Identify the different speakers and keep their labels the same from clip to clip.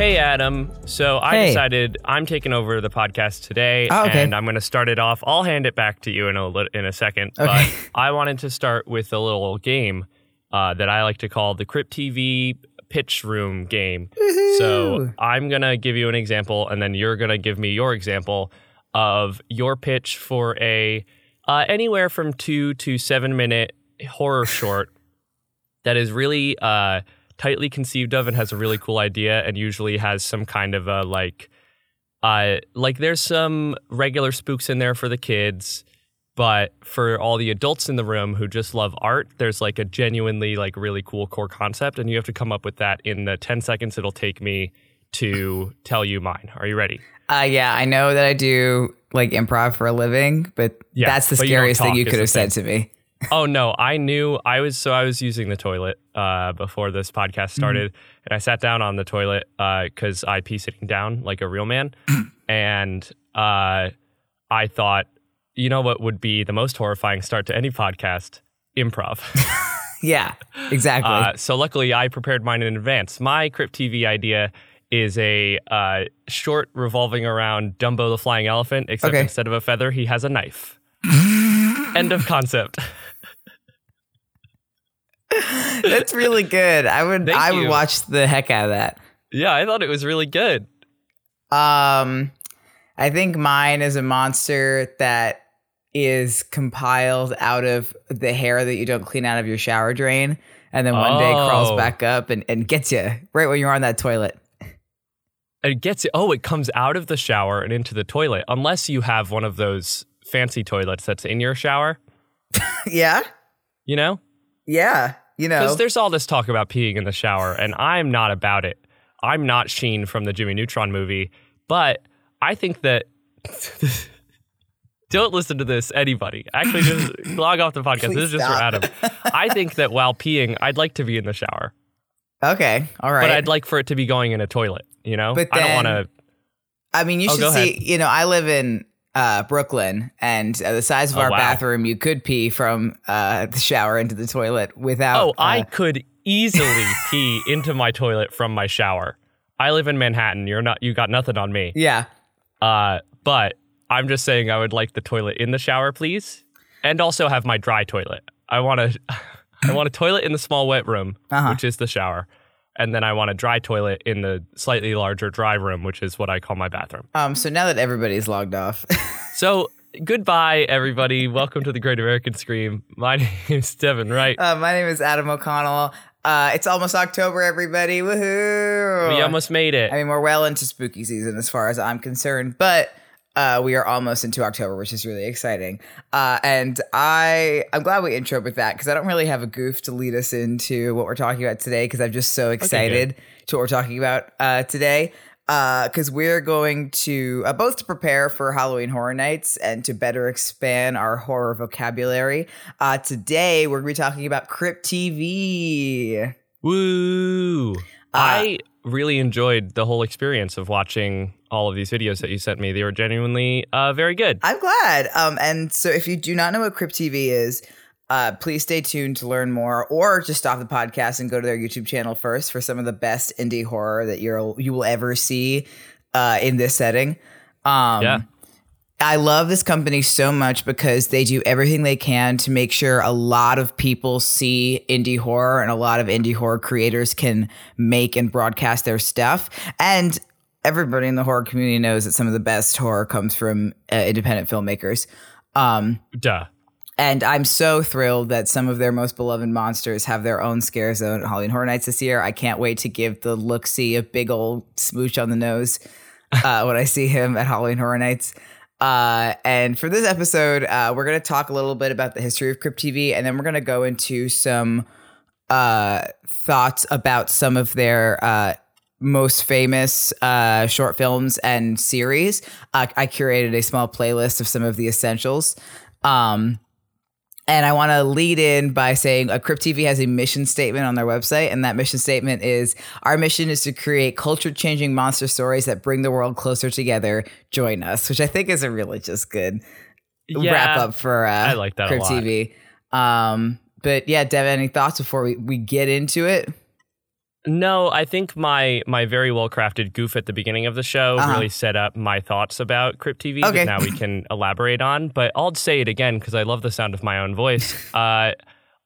Speaker 1: Hey, Adam. So I
Speaker 2: Hey.
Speaker 1: decided I'm taking over the podcast today,
Speaker 2: Oh, okay.
Speaker 1: and I'm going to start it off. I'll hand it back to you in a in a second.
Speaker 2: Okay.
Speaker 1: But I wanted to start with a little game uh, that I like to call the Crypt TV Pitch Room game. So I'm going to give you an example, and then you're going to give me your example of your pitch for a uh, anywhere from two to seven minute horror short that is really uh, tightly conceived of and has a really cool idea and usually has some kind of a like uh like there's some regular spooks in there for the kids but for all the adults in the room who just love art there's like a genuinely like really cool core concept and you have to come up with that in the 10 seconds it'll take me to tell you mine. Are you ready?
Speaker 2: Uh, yeah, I know that I do like improv for a living, but
Speaker 1: Yeah,
Speaker 2: that's the
Speaker 1: but you
Speaker 2: scariest thing you could have said to me.
Speaker 1: Oh no i knew i was so i was using the toilet uh, before this podcast started and i sat down on the toilet because i pee sitting down like a real man. And uh, i thought you know what would be the most horrifying start to any podcast? Improv.
Speaker 2: Yeah, exactly.
Speaker 1: uh, so luckily i prepared mine in advance. My crypt tv idea is a uh, short revolving around dumbo the flying elephant except
Speaker 2: Okay.
Speaker 1: instead of a feather he has a knife. End of concept
Speaker 2: that's really good. I would
Speaker 1: Thank
Speaker 2: I would
Speaker 1: you.
Speaker 2: watch the heck out of that.
Speaker 1: yeah i thought it was really good
Speaker 2: Um, I think mine is a monster that is compiled out of the hair that you don't clean out of your shower drain, and then one day crawls
Speaker 1: Oh.
Speaker 2: back up and, and gets you right when you're on that toilet.
Speaker 1: it gets. Oh, it comes out of the shower and into the toilet, unless you have one of those fancy toilets that's in your shower.
Speaker 2: yeah,
Speaker 1: You know,
Speaker 2: yeah. You know,
Speaker 1: because there's all this talk about peeing in the shower, and I'm not about it. I'm not Sheen from the Jimmy Neutron movie, but I think that. Don't listen to this, anybody. Actually, just log off the podcast. this is
Speaker 2: Please
Speaker 1: just for. Adam. I think that while peeing, I'd like to be in the shower,
Speaker 2: okay, all right.
Speaker 1: but I'd like for it to be going in a toilet. You know,
Speaker 2: But
Speaker 1: I don't want to.
Speaker 2: I mean, you
Speaker 1: Oh,
Speaker 2: should see. You know, I live in uh, Brooklyn, and uh, the size of
Speaker 1: Oh,
Speaker 2: our
Speaker 1: wow.
Speaker 2: bathroom, you could pee from uh, the shower into the toilet without.
Speaker 1: Oh, I
Speaker 2: uh,
Speaker 1: could easily pee into my toilet from my shower. I live in Manhattan. You're not. You got nothing on me.
Speaker 2: yeah.
Speaker 1: Uh, but I'm just saying I would like the toilet in the shower, please, and also have my dry toilet. I want to. I want a toilet in the small wet room,
Speaker 2: Uh-huh.
Speaker 1: which is the shower, and then I want a dry toilet in the slightly larger dry room, which is what I call my bathroom.
Speaker 2: Um. So now that everybody's logged off,
Speaker 1: So goodbye, everybody. Welcome to the Great American Scream. My name's Devin. Right.
Speaker 2: uh, my name is Adam O'Connell. Uh, it's almost October, everybody. Woohoo!
Speaker 1: we almost made it.
Speaker 2: I mean, we're well into spooky season as far as I'm concerned, but uh, we are almost into October, which is really exciting. Uh, and I, I'm glad we intro with that because I don't really have a goof to lead us into what we're talking about today because I'm just so excited to what we're talking about uh, today. Because we're going to uh, both to prepare for Halloween Horror Nights and to better expand our horror vocabulary. Uh, today, we're going to be talking about Crypt TV.
Speaker 1: Woo!
Speaker 2: Uh,
Speaker 1: I really enjoyed the whole experience of watching all of these videos that you sent me. They were genuinely uh, very good.
Speaker 2: I'm glad. Um, and so if you do not know what Crypt TV is, uh, please stay tuned to learn more, or just stop the podcast and go to their YouTube channel first for some of the best indie horror that you'll you will ever see uh, in this setting. Um,
Speaker 1: Yeah.
Speaker 2: I love this company so much because they do everything they can to make sure a lot of people see indie horror and a lot of indie horror creators can make and broadcast their stuff. And everybody in the horror community knows that some of the best horror comes from uh, independent filmmakers. Um,
Speaker 1: Duh.
Speaker 2: and I'm so thrilled that some of their most beloved monsters have their own scare zone at Halloween Horror Nights this year. I can't wait to give the look see a big old smooch on the nose uh, when I see him at Halloween Horror Nights. Uh, and for this episode, uh, we're going to talk a little bit about the history of Crypt TV, and then we're going to go into some uh, thoughts about some of their uh, most famous uh, short films and series. I curated a small playlist of some of the essentials. Um, and I want to lead in by saying uh, Crypt TV has a mission statement on their website, and that mission statement is: "Our mission is to create culture-changing monster stories that bring the world closer together. Join us," which I think is a really just good
Speaker 1: Yeah,
Speaker 2: wrap up for uh,
Speaker 1: I like that a
Speaker 2: Crypt
Speaker 1: lot.
Speaker 2: TV. Um, but yeah, Devin, any thoughts before we, we get into it?
Speaker 1: No, I think my my very well crafted goof at the beginning of the show
Speaker 2: Uh-huh.
Speaker 1: really set up my thoughts about Crypt TV
Speaker 2: Okay.
Speaker 1: that now we can elaborate on. But I'll say it again because I love the sound of my own voice. Uh,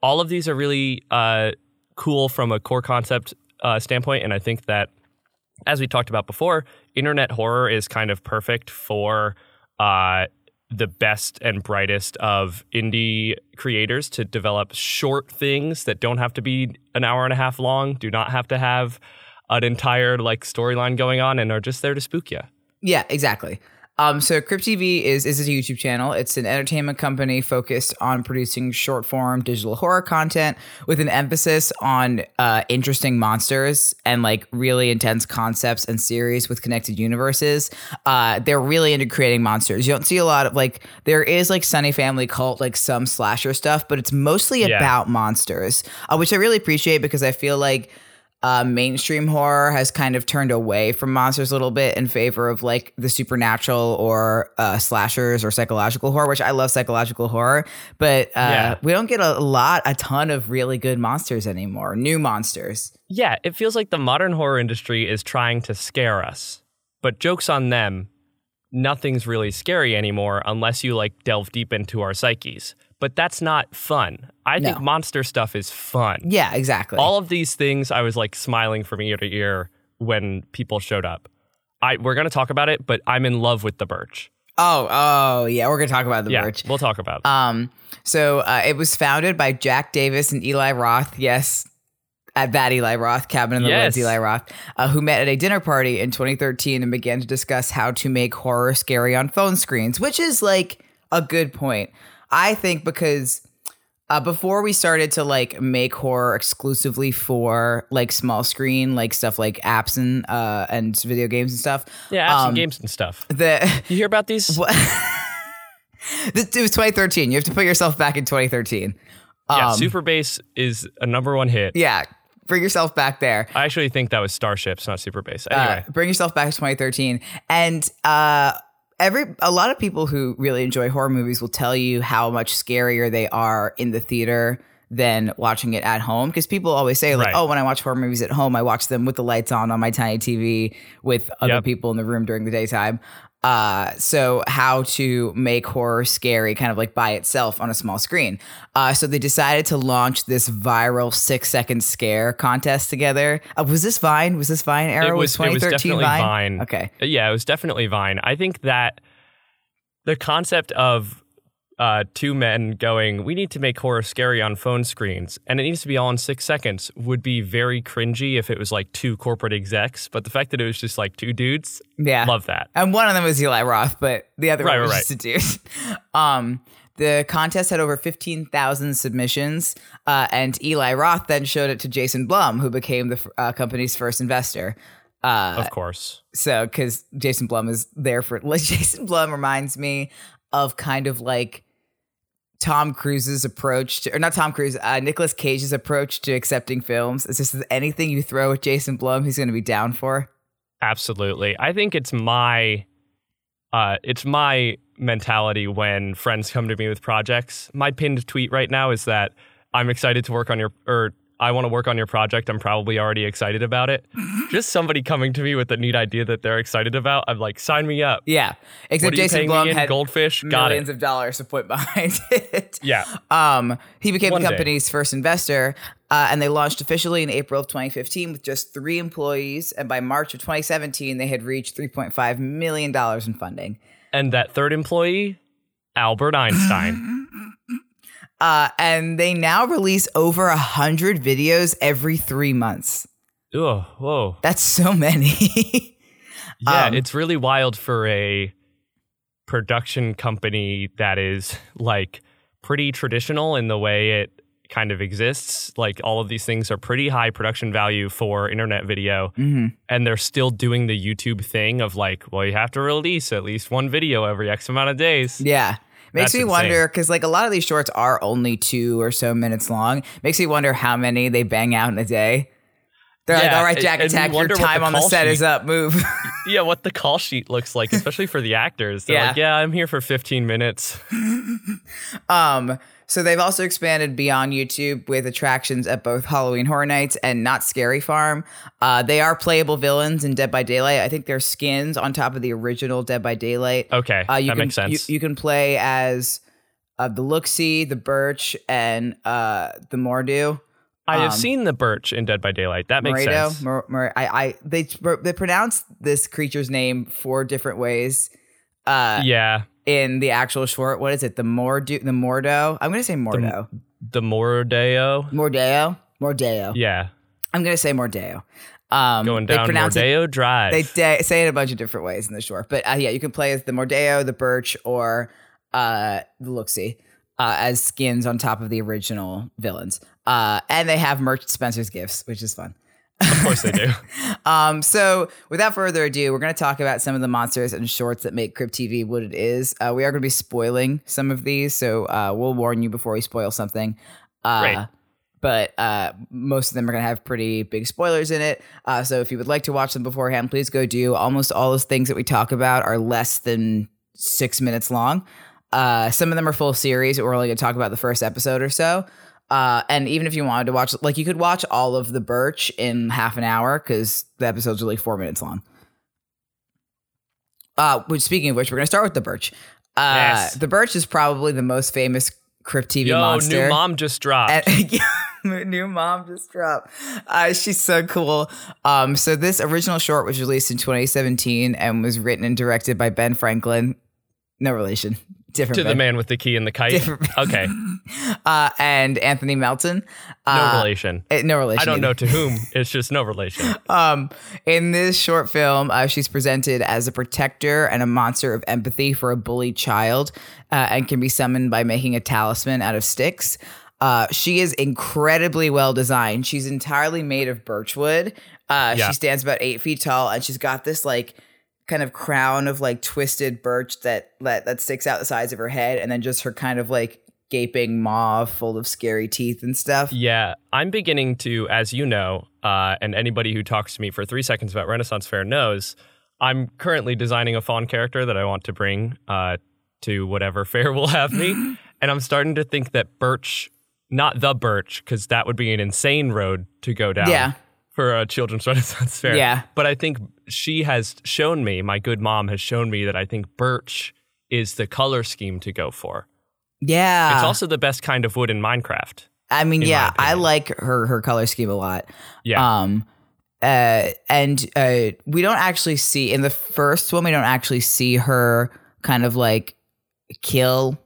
Speaker 1: all of these are really uh, cool from a core concept uh, standpoint, and I think that as we talked about before, internet horror is kind of perfect for uh, the best and brightest of indie creators to develop short things that don't have to be an hour and a half long, do not have to have an entire like storyline going on, and are just there to spook you.
Speaker 2: Yeah, exactly. Um, so Crypt TV is is a YouTube channel. It's an entertainment company focused on producing short form digital horror content with an emphasis on uh, interesting monsters and like really intense concepts and series with connected universes. Uh, they're really into creating monsters. You don't see a lot of like there is like Sunny Family Cult, like some slasher stuff, but it's mostly
Speaker 1: Yeah.
Speaker 2: about monsters, uh, which I really appreciate because I feel like uh, mainstream horror has kind of turned away from monsters a little bit in favor of like the supernatural or uh, slashers or psychological horror, which I love psychological horror, but uh,
Speaker 1: Yeah.
Speaker 2: we don't get a lot, a ton of really good monsters anymore, new monsters.
Speaker 1: Yeah, it feels like the modern horror industry is trying to scare us. But jokes on them, nothing's really scary anymore unless you like delve deep into our psyches. But that's not fun. I think monster stuff is fun.
Speaker 2: Yeah, exactly.
Speaker 1: All of these things, I was like smiling from ear to ear when people showed up. I we're gonna talk about it, but I'm in love with the birch.
Speaker 2: oh, oh, yeah, we're gonna talk about the
Speaker 1: yeah,
Speaker 2: birch.
Speaker 1: we'll talk about. it.
Speaker 2: Um, so uh, it was founded by Jack Davis and Eli Roth. Yes, at that Eli Roth, Cabin in the
Speaker 1: Yes.
Speaker 2: Woods, Eli Roth, uh, who met at a dinner party in 2013 and began to discuss how to make horror scary on phone screens, which is like a good point. I think because uh, before we started to like make horror exclusively for like small screen, like stuff like apps and uh, and video games and stuff.
Speaker 1: yeah, apps
Speaker 2: um,
Speaker 1: and games and stuff.
Speaker 2: The
Speaker 1: You hear about these?
Speaker 2: what? This- it was 2013. You have to put yourself back in 2013.
Speaker 1: yeah,
Speaker 2: Um,
Speaker 1: Super Bass is a number one hit.
Speaker 2: Yeah, bring yourself back there.
Speaker 1: I actually think that was Starships, not Super Bass.
Speaker 2: Uh,
Speaker 1: Anyway,
Speaker 2: bring yourself back to 2013. And uh, every a lot of people who really enjoy horror movies will tell you how much scarier they are in the theater than watching it at home because people always say like
Speaker 1: Right.
Speaker 2: oh when i watch horror movies at home i watch them with the lights on on my tiny tv with other
Speaker 1: Yep.
Speaker 2: people in the room during the daytime uh, so how to make horror scary kind of like by itself on a small screen uh, so they decided to launch this viral six second scare contest together uh, was this vine was this vine era
Speaker 1: it was, it was
Speaker 2: 2013
Speaker 1: definitely
Speaker 2: vine?
Speaker 1: Vine.
Speaker 2: okay
Speaker 1: Yeah, it was definitely Vine. I think that the concept of uh, two men going, we need to make horror scary on phone screens, and it needs to be all in six seconds would be very cringy if it was like two corporate execs. But the fact that it was just like two dudes,
Speaker 2: yeah
Speaker 1: love that.
Speaker 2: And one of them was Eli Roth, but the other
Speaker 1: Right,
Speaker 2: one was
Speaker 1: right,
Speaker 2: just a dude. um, the contest had over 15,000 submissions, uh, and Eli Roth then showed it to Jason Blum, who became the uh, company's first investor. Uh,
Speaker 1: Of course.
Speaker 2: so, because Jason Blum is there for, like, Jason Blum reminds me of kind of like Tom Cruise's approach to, or not Tom Cruise, uh, Nicolas Cage's approach to accepting films. It's just anything you throw at Jason Blum, he's going to be down for.
Speaker 1: Absolutely. I think it's my uh it's my mentality when friends come to me with projects. My pinned tweet right now is that I'm excited to work on your or I want to work on your project. I'm probably already excited about it. Just somebody coming to me with a neat idea that they're excited about. I'm like, sign me up.
Speaker 2: Yeah. Except Jason Blum had
Speaker 1: Goldfish? Got
Speaker 2: millions of dollars to put behind it.
Speaker 1: Yeah.
Speaker 2: Um, he became
Speaker 1: One
Speaker 2: the
Speaker 1: day.
Speaker 2: company's first investor, uh, and they launched officially in April of 2015 with just three employees. And by March of 2017, they had reached 3.5 million dollars in funding.
Speaker 1: And that third employee, Albert Einstein.
Speaker 2: Uh, and they now release over a hundred videos every three months.
Speaker 1: oh, whoa.
Speaker 2: That's so many.
Speaker 1: Yeah,
Speaker 2: Um,
Speaker 1: it's really wild for a production company that is like pretty traditional in the way it kind of exists. Like all of these things are pretty high production value for internet video,
Speaker 2: Mm-hmm.
Speaker 1: and they're still doing the YouTube thing of like, well, you have to release at least one video every X amount of days.
Speaker 2: Yeah. Makes
Speaker 1: That's
Speaker 2: me
Speaker 1: insane.
Speaker 2: wonder because like a lot of these shorts are only two or so minutes long. Makes me wonder how many they bang out in a day. They're like, all right, Jack
Speaker 1: and
Speaker 2: Attack, your time
Speaker 1: the
Speaker 2: on the set
Speaker 1: sheet-
Speaker 2: is up. Move.
Speaker 1: Yeah, what the call sheet looks like, especially for the actors. They're
Speaker 2: Yeah.
Speaker 1: like, yeah, I'm here for 15 minutes.
Speaker 2: Um, so they've also expanded beyond YouTube with attractions at both Halloween Horror Nights and Knott's Scary Farm. Uh, they are playable villains in Dead by Daylight. I think they're skins on top of the original Dead by Daylight.
Speaker 1: Okay,
Speaker 2: Uh, you
Speaker 1: that
Speaker 2: can,
Speaker 1: makes sense.
Speaker 2: You, you can play as uh, the Looksee, the Birch, and uh, the Mordu.
Speaker 1: I have
Speaker 2: um,
Speaker 1: seen the Birch in Dead by Daylight. That makes
Speaker 2: Morado.
Speaker 1: sense.
Speaker 2: Mor- Mor- I, I, they they pronounce this creature's name four different ways. Uh,
Speaker 1: yeah,
Speaker 2: in the actual short, what is it? The Mordu, the Mordo. I'm gonna say Mordo.
Speaker 1: the Mordeo.
Speaker 2: Mordeo. Mordeo.
Speaker 1: Yeah,
Speaker 2: I'm gonna say Mordeo. Um,
Speaker 1: going
Speaker 2: they
Speaker 1: down
Speaker 2: pronounce it-
Speaker 1: Mordeo Drive.
Speaker 2: They da- say it a bunch of different ways in the short, but uh, yeah, you can play as the Mordeo, the Birch, or uh, the Looksee uh, as skins on top of the original villains. Uh, and they have merch Spencer's gifts, which is fun.
Speaker 1: Of course they do.
Speaker 2: Um, so without further ado, we're going to talk about some of the monsters and shorts that make Crypt TV what it is. Uh, we are going to be spoiling some of these, so uh, we'll warn you before we spoil something. Uh,
Speaker 1: Great.
Speaker 2: But uh, most of them are going to have pretty big spoilers in it. Uh, so if you would like to watch them beforehand, please go do. Almost all those things that we talk about are less than six minutes long. Uh, some of them are full series. We're only going to talk about the first episode or so. Uh, and even if you wanted to watch, like you could watch all of the Birch in half an hour because the episodes are like four minutes long. Uh, which speaking of which, we're gonna start with the Birch. Uh,
Speaker 1: Yes.
Speaker 2: the Birch is probably the most famous Crypt TV
Speaker 1: Yo,
Speaker 2: monster.
Speaker 1: new mom just dropped.
Speaker 2: And, new mom just dropped. Uh, she's so cool. Um, so this original short was released in 2017 and was written and directed by Ben Franklin. No relation. Different.
Speaker 1: to the man with the key and the kite.
Speaker 2: Different-
Speaker 1: Okay,
Speaker 2: Uh, and Anthony Melton.
Speaker 1: no
Speaker 2: Uh,
Speaker 1: relation.
Speaker 2: eh, no relation.
Speaker 1: I don't
Speaker 2: either.
Speaker 1: know to whom. It's just no relation.
Speaker 2: Um, in this short film, uh, she's presented as a protector and a monster of empathy for a bullied child, uh, and can be summoned by making a talisman out of sticks. Uh, she is incredibly well designed. She's entirely made of birchwood. Uh,
Speaker 1: Yeah.
Speaker 2: She stands about eight feet tall, and she's got this like kind of crown of like twisted birch that that, that sticks out the sides of her head, and then just her kind of like gaping maw full of scary teeth and stuff.
Speaker 1: Yeah, I'm beginning to, as you know, uh, and anybody who talks to me for three seconds about Renaissance Fair knows, I'm currently designing a fawn character that I want to bring uh, to whatever fair will have me. and I'm starting to think that Birch, not the Birch, because that would be an insane road to go down.
Speaker 2: Yeah.
Speaker 1: For a children's Renaissance fair.
Speaker 2: Yeah.
Speaker 1: But I think she has shown me, my good mom has shown me that I think birch is the color scheme to go for.
Speaker 2: Yeah,
Speaker 1: It's also the best kind of wood in Minecraft.
Speaker 2: I mean, yeah, I like her her color scheme a lot.
Speaker 1: Yeah.
Speaker 2: Um, uh, and uh, we don't actually see in the first one. We don't actually see her kind of like kill,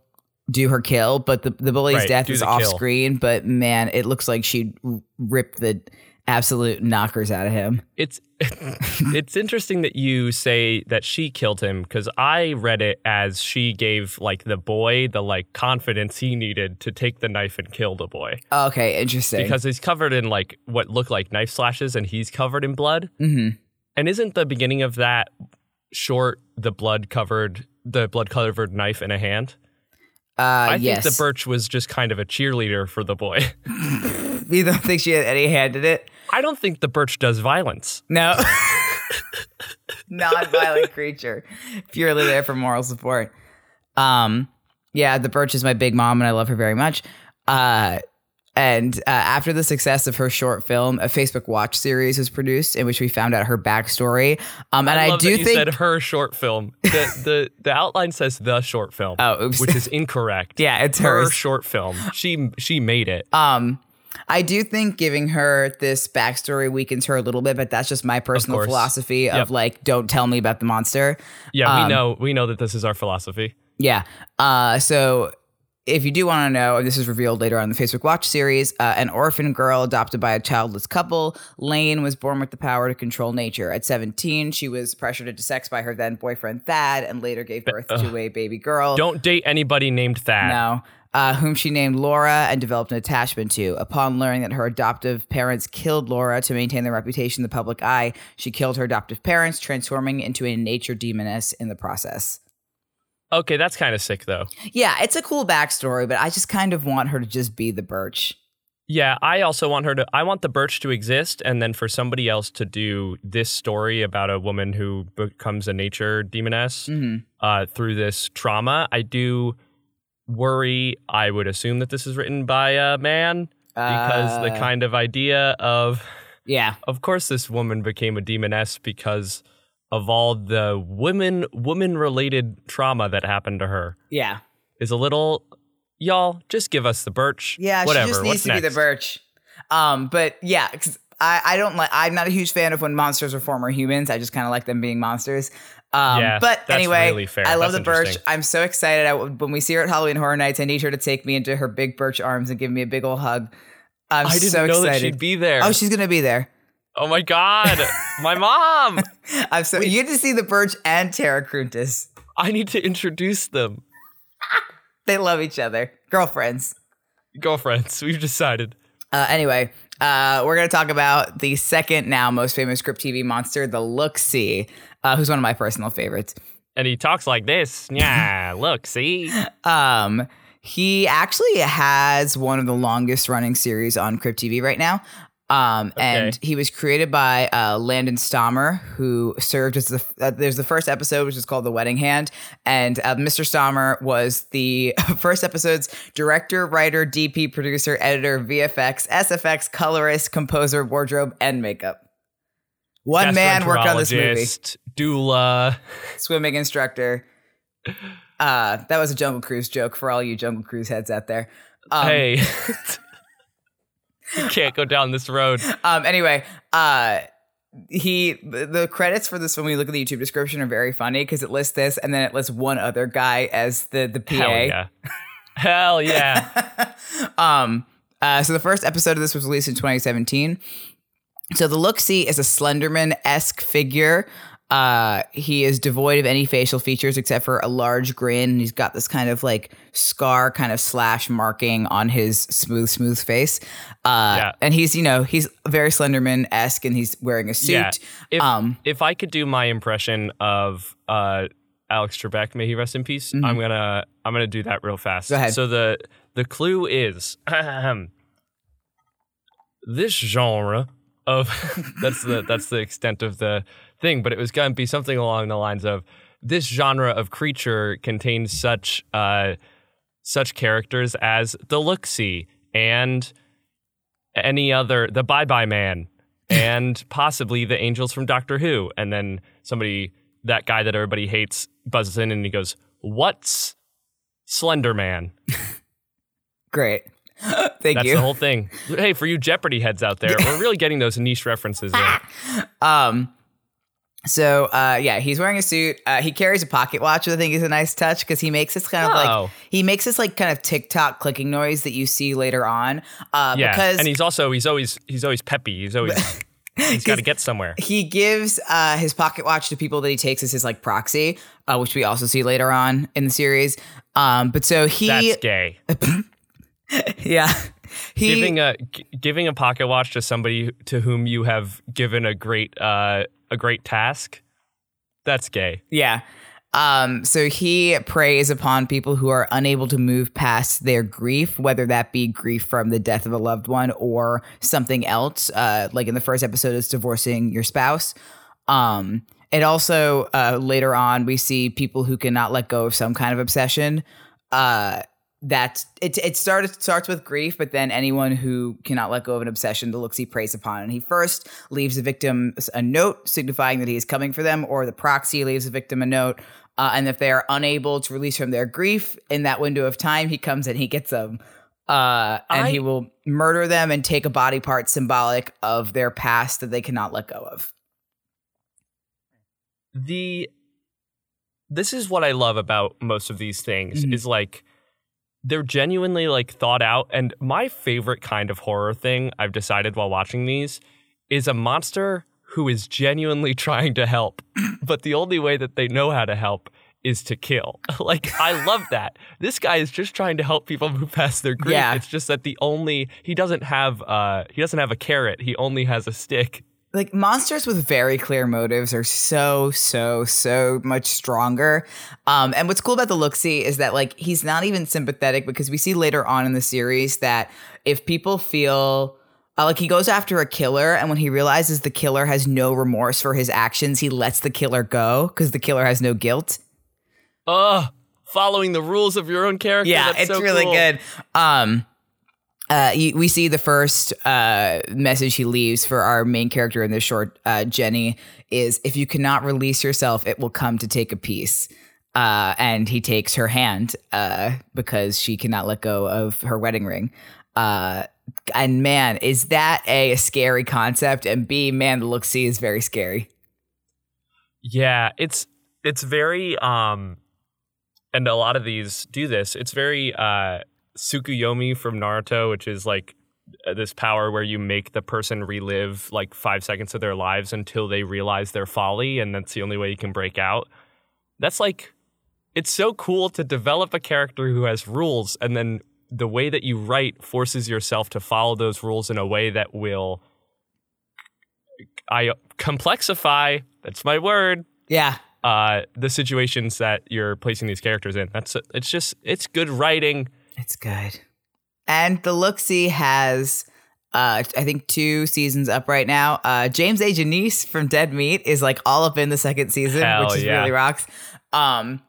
Speaker 2: do her kill, but the the bully's
Speaker 1: Right,
Speaker 2: death is off
Speaker 1: kill.
Speaker 2: screen. But man, it looks like she'd r- rip the absolute knockers out of him.
Speaker 1: It's it's interesting that you say that she killed him because I read it as she gave like the boy the like confidence he needed to take the knife and kill the boy
Speaker 2: Okay, interesting.
Speaker 1: because he's covered in like what look like knife slashes and he's covered in blood.
Speaker 2: hmm
Speaker 1: And isn't the beginning of that short the blood covered the blood covered knife in a hand?
Speaker 2: Uh,
Speaker 1: I
Speaker 2: yes.
Speaker 1: think the birch was just kind of a cheerleader for the boy.
Speaker 2: you don't think she had any hand in it?
Speaker 1: I don't think the birch does violence.
Speaker 2: No. Non-violent creature. Purely there for moral support. Um yeah, the Birch is my big mom and I love her very much. Uh and uh, after the success of her short film, a Facebook Watch series was produced in which we found out her backstory. Um, and I,
Speaker 1: love
Speaker 2: do think,
Speaker 1: said her short film. The, the the outline says the short film.
Speaker 2: Oh, oops.
Speaker 1: which is incorrect.
Speaker 2: yeah, it's
Speaker 1: her
Speaker 2: hers.
Speaker 1: short film. She she made it.
Speaker 2: Um, I do think giving her this backstory weakens her a little bit, but that's just my personal
Speaker 1: course.
Speaker 2: philosophy of
Speaker 1: Yep.
Speaker 2: like, don't tell me about the monster.
Speaker 1: Yeah,
Speaker 2: um,
Speaker 1: we know we know that this is our philosophy.
Speaker 2: Yeah. Uh, so if you do want to know, and this is revealed later on in the Facebook Watch series, uh, an orphan girl adopted by a childless couple, Lane was born with the power to control nature. At 17, she was pressured into sex by her then boyfriend Thad and later gave birth to a baby girl.
Speaker 1: Don't date anybody named Thad.
Speaker 2: No. Uh, whom she named Laura and developed an attachment to. Upon learning that her adoptive parents killed Laura to maintain their reputation in the public eye, she killed her adoptive parents, transforming into a nature demoness in the process.
Speaker 1: Okay, that's kind of sick though.
Speaker 2: Yeah, it's a cool backstory, but I just kind of want her to just be the Birch.
Speaker 1: Yeah, I also want her to. I want the Birch to exist, and then for somebody else to do this story about a woman who becomes a nature demoness
Speaker 2: Mhm.
Speaker 1: uh, through this trauma. I do worry. I would assume that this is written by a man because the
Speaker 2: Uh,
Speaker 1: kind of idea of,
Speaker 2: Yeah.
Speaker 1: of course, this woman became a demoness because of all the women woman related trauma that happened to her
Speaker 2: Yeah.
Speaker 1: is a little. Y'all, just give us the Birch.
Speaker 2: Yeah,
Speaker 1: whatever.
Speaker 2: she just needs
Speaker 1: What's
Speaker 2: to be the? Birch. Um, but yeah, 'cause I, I don't like I'm not a huge fan of when monsters are former humans. I just kind of like them being monsters. Um,
Speaker 1: Yeah,
Speaker 2: but anyway,
Speaker 1: really.
Speaker 2: I love
Speaker 1: That's
Speaker 2: the Birch. I'm so excited. I, when we see her at Halloween Horror Nights, I need her to take me into her big Birch arms and give me a big old hug. I'm
Speaker 1: I didn't
Speaker 2: so
Speaker 1: know
Speaker 2: excited.
Speaker 1: that she'd be there.
Speaker 2: oh, she's gonna be there.
Speaker 1: Oh my god, my mom!
Speaker 2: I'm so you get to see the Birch and Tara Kruntis.
Speaker 1: I need to introduce them.
Speaker 2: They love each other, girlfriends.
Speaker 1: Girlfriends, we've decided.
Speaker 2: Uh, anyway, uh, we're going to talk about the second now most famous Crypt TV monster, the Look See, uh, who's one of my personal favorites.
Speaker 1: And he talks like this. Yeah, look, see?
Speaker 2: Um, he actually has one of the longest running series on Crypt TV right now. Um, and he was created by uh, Landon Stommer, who served as the uh, there's the first episode, which is called The Wedding Hand, and uh, Mr. Stommer was the first episode's director, writer, DP, producer, editor, VFX, SFX, colorist, composer, wardrobe, and makeup. One man worked on this movie.
Speaker 1: Doula.
Speaker 2: Swimming instructor. Uh, that was a Jungle Cruise joke for all you Jungle Cruise heads out there. Um,
Speaker 1: hey. you can't go down this road.
Speaker 2: Um. Anyway, uh, he the credits for this when we look at the YouTube description are very funny because it lists this and then it lists one other guy as the the PA.
Speaker 1: Hell yeah. Hell yeah.
Speaker 2: um. Uh. So the first episode of this was released in 2017. So the look see is a Slenderman esque figure. Uh, he is devoid of any facial features except for a large grin. He's got this kind of like scar, kind of slash marking on his smooth, smooth face. Uh,
Speaker 1: Yeah.
Speaker 2: and he's you know he's very Slenderman esque, and he's wearing a suit.
Speaker 1: Yeah. If,
Speaker 2: um,
Speaker 1: if I could do my impression of uh, Alex Trebek, may he rest in peace, I'm gonna I'm gonna do that real fast.
Speaker 2: Mm-hmm. Go ahead.
Speaker 1: So the the clue is this genre of that's the that's the extent of the thing, but it was gonna be something along the lines of this genre of creature contains such uh, such characters as the Looksee and any other the Bye Bye Man and possibly the angels from Doctor Who. And then somebody, that guy that everybody hates, buzzes in and he goes, "What's Slender Man?"
Speaker 2: great. Thank you.
Speaker 1: That's
Speaker 2: you.
Speaker 1: the whole thing. Hey, for you Jeopardy heads out there, we're really getting those niche references. In.
Speaker 2: Um, so uh, yeah, he's wearing a suit. Uh, he carries a pocket watch, which I think is a nice touch because he makes this kind of
Speaker 1: Oh.
Speaker 2: like he makes this like kind of TikTok clicking noise that you see later on. Uh,
Speaker 1: Yeah,
Speaker 2: because
Speaker 1: and he's also he's always he's always peppy. He's always he's got to get somewhere.
Speaker 2: he gives uh, his pocket watch to people that he takes as his like proxy, uh, which we also see later on in the series. Um, but so he,
Speaker 1: That's gay.
Speaker 2: yeah, he
Speaker 1: giving a g- giving a pocket watch to somebody to whom you have given a great uh, a great task. That's gay.
Speaker 2: Yeah. Um, so he preys upon people who are unable to move past their grief, whether that be grief from the death of a loved one or something else. Uh, like in the first episode, it's divorcing your spouse. Um, it also uh, later on we see people who cannot let go of some kind of obsession. Uh, that it it started starts with grief, but then anyone who cannot let go of an obsession, the Looksee preys upon, and he first leaves the victim a note signifying that he is coming for them, or the proxy leaves the victim a note, uh, and if they are unable to release from their grief in that window of time, he comes and he gets them, uh, and
Speaker 1: I-
Speaker 2: he will murder them and take a body part symbolic of their past that they cannot let go of.
Speaker 1: the this is what I love about most of these things
Speaker 2: Mhm.
Speaker 1: is like they're genuinely like thought out. And my favorite kind of horror thing I've decided while watching these is a monster who is genuinely trying to help, but the only way that they know how to help is to kill. like I love that. This guy is just trying to help people move past their grief.
Speaker 2: Yeah.
Speaker 1: It's just that the only he doesn't have uh he doesn't have a carrot. He only has a stick.
Speaker 2: Like monsters with very clear motives are so so so much stronger um and what's cool about the look see is that like he's not even sympathetic because we see later on in the series that if people feel uh, like he goes after a killer and when he realizes the killer has no remorse for his actions he lets the killer go because the killer has no guilt
Speaker 1: Ugh. Following the rules of your own character.
Speaker 2: yeah
Speaker 1: That's
Speaker 2: it's
Speaker 1: so
Speaker 2: really
Speaker 1: cool.
Speaker 2: good um uh, you, we see the first uh, message he leaves for our main character in this short, uh, Jenny, is if you cannot release yourself, it will come to take a piece. Uh, and he takes her hand uh, because she cannot let go of her wedding ring. Uh, and man, is that a, scary concept? And B, man, the look see is very scary.
Speaker 1: Yeah, it's it's very um and a lot of these do this. It's very uh Tsukuyomi from Naruto, which is like uh, this power where you make the person relive like 5 seconds of their lives until they realize their folly and that's the only way you can break out. That's like it's so cool to develop a character who has rules and then the way that you write forces yourself to follow those rules in a way that will I complexify, that's my word,
Speaker 2: Yeah.
Speaker 1: uh, the situations that you're placing these characters in. That's it's just it's good writing.
Speaker 2: It's good. And the look see has uh I think two seasons up right now. Uh James A. Janisse from Dead Meat is like all up in the second season,
Speaker 1: Hell
Speaker 2: which is
Speaker 1: yeah.
Speaker 2: really rocks. Um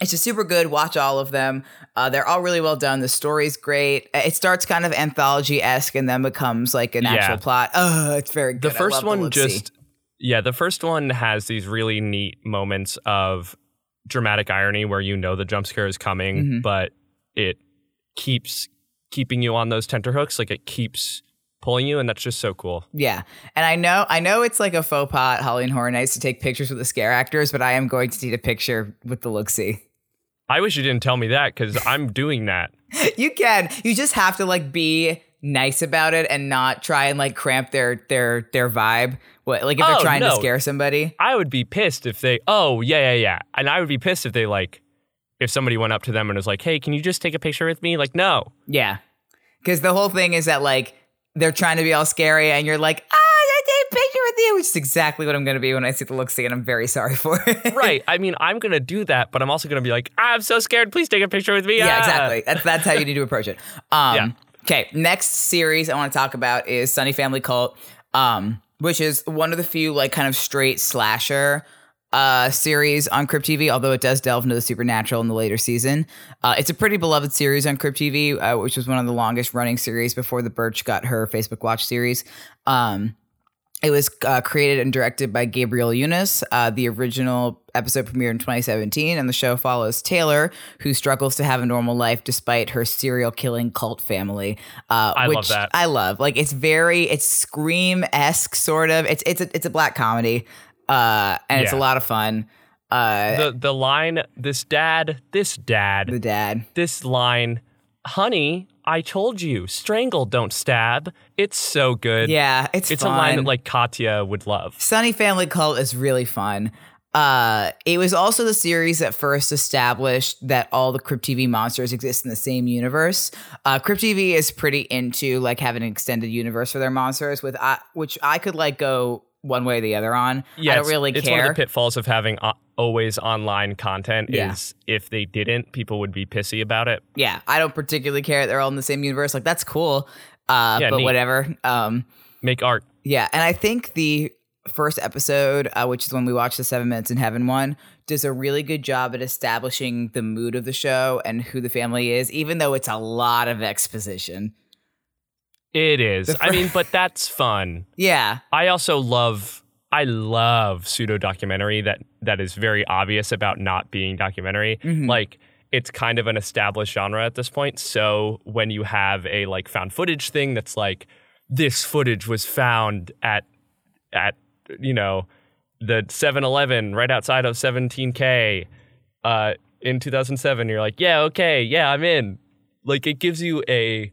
Speaker 2: it's just super good. Watch all of them. Uh, they're all really well done. The story's great. Uh, It starts kind of anthology esque and then becomes like an
Speaker 1: Yeah.
Speaker 2: actual plot. Oh, it's very good.
Speaker 1: The first one
Speaker 2: look-see.
Speaker 1: just yeah, the first one has these really neat moments of dramatic irony where you know the jump scare is coming,
Speaker 2: Mhm.
Speaker 1: but it keeps keeping you on those tenterhooks. Like it keeps pulling you, and that's just so cool.
Speaker 2: Yeah. And I know I know it's like a faux pas Halloween Horror Nights to take pictures with the scare actors, but I am going to need a picture with the look see.
Speaker 1: I wish you didn't tell me that because I'm doing that.
Speaker 2: you can. You just have to like be nice about it and not try and like cramp their their their vibe. What like if they're
Speaker 1: Oh,
Speaker 2: trying to scare somebody.
Speaker 1: I would be pissed if they. Oh yeah, yeah, yeah. And I would be pissed if they like. If somebody went up to them and was like, "Hey, can you just take a picture with me?" Like, no.
Speaker 2: Yeah. Cuz the whole thing is that like they're trying to be all scary and you're like, "Ah, I take a picture with you," which is exactly what I'm going to be when I see the look see and I'm very sorry for it.
Speaker 1: right. I mean, I'm gonna do that, but I'm also gonna be like, I'm so scared. Please take a picture with me.
Speaker 2: yeah,
Speaker 1: Ah."
Speaker 2: exactly. That's that's how you need to approach it. Um
Speaker 1: Yeah.
Speaker 2: okay, next series I want to talk about is Sunny Family Cult. Um which is one of the few like kind of straight slasher uh series on Crypt TV, although it does delve into the supernatural in the later season. Uh, it's a pretty beloved series on Crypt TV, uh, which was one of the longest running series before the Birch got her Facebook Watch series. Um, it was uh, created and directed by Gabriel Yunus. Uh, the original episode premiered in 2017, and the show follows Taylor, who struggles to have a normal life despite her serial killing cult family. Uh,
Speaker 1: I
Speaker 2: which
Speaker 1: love that.
Speaker 2: I love. Like it's very, it's scream esque sort of. It's it's a it's a black comedy, uh, and it's a lot of fun. Uh,
Speaker 1: The the line, this dad, this dad,
Speaker 2: the dad.
Speaker 1: this line, honey, I told you, strangle, don't stab. It's so good.
Speaker 2: Yeah, it's
Speaker 1: It's
Speaker 2: fun.
Speaker 1: a line that like Katya would love.
Speaker 2: Sunny Family Cult is really fun. Uh, it was also the series that first established that all the Crypt TV monsters exist in the same universe. Uh, Crypt TV is pretty into like having an extended universe for their monsters, with uh, which I could like go one way or the other on.
Speaker 1: Yeah,
Speaker 2: I don't
Speaker 1: it's-
Speaker 2: really
Speaker 1: it's
Speaker 2: care.
Speaker 1: one of the pitfalls of having o- always online content
Speaker 2: Yeah.
Speaker 1: is if they didn't, people would be pissy about it.
Speaker 2: yeah, I don't particularly care they're all in the same universe. Like that's cool. Uh,
Speaker 1: Yeah,
Speaker 2: but
Speaker 1: neat.
Speaker 2: whatever. Um,
Speaker 1: Make art.
Speaker 2: Yeah, and I think the first episode, uh, which is when we watched the Seven Minutes in Heaven one, does a really good job at establishing the mood of the show and who the family is, even though it's a lot of exposition.
Speaker 1: It is.
Speaker 2: The
Speaker 1: I mean, but that's fun.
Speaker 2: Yeah,
Speaker 1: I also love I love pseudo documentary that that is very obvious about not being documentary.
Speaker 2: Mhm.
Speaker 1: Like it's kind of an established genre at this point. So when you have a like found footage thing that's like this footage was found at at you know the 7-Eleven right outside of 17K uh in 2007. You're like, yeah, okay, yeah, I'm in. Like it gives you a,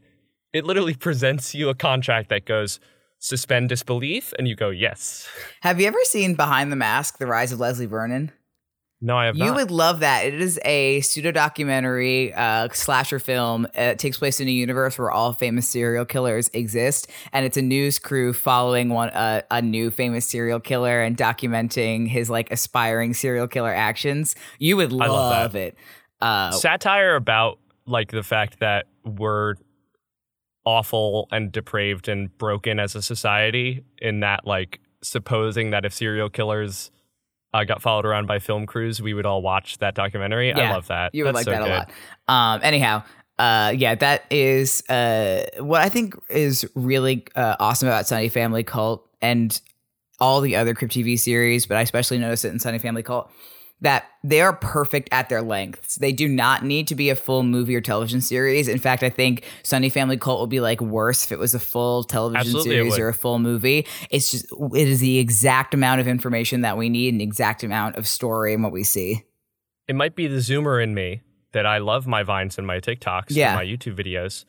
Speaker 1: it literally presents you a contract that goes suspend disbelief, and you go yes.
Speaker 2: Have you ever seen Behind the Mask: The Rise of Leslie Vernon?
Speaker 1: No, I have not.
Speaker 2: You
Speaker 1: not.
Speaker 2: would love that. It is a pseudo documentary uh, slasher film. It takes place in a universe where all famous serial killers exist, and it's a news crew following one uh, a new famous serial killer and documenting his like aspiring serial killer actions. You would love,
Speaker 1: love
Speaker 2: it. Uh,
Speaker 1: Satire about like the fact that we're awful and depraved and broken as a society. In that, like, supposing that if serial killers. Uh, got followed around by film crews. We would all watch that documentary. I love that.
Speaker 2: You would
Speaker 1: That's
Speaker 2: like
Speaker 1: so
Speaker 2: that
Speaker 1: good.
Speaker 2: a lot. Um, anyhow, uh, yeah, that is uh, what I think is really uh, awesome about Sunny Family Cult and all the other Crypt TV series, but I especially notice it in Sunny Family Cult that they are perfect at their lengths. They do not need to be a full movie or television series. In fact, I think Sunny Family Cult would be like worse if it was a full television
Speaker 1: Absolutely,
Speaker 2: series or a full movie. It's just it is the exact amount of information that we need and the exact amount of story and what we see.
Speaker 1: it might be the zoomer in me that I love my vines and my TikToks
Speaker 2: Yeah.
Speaker 1: and my YouTube videos.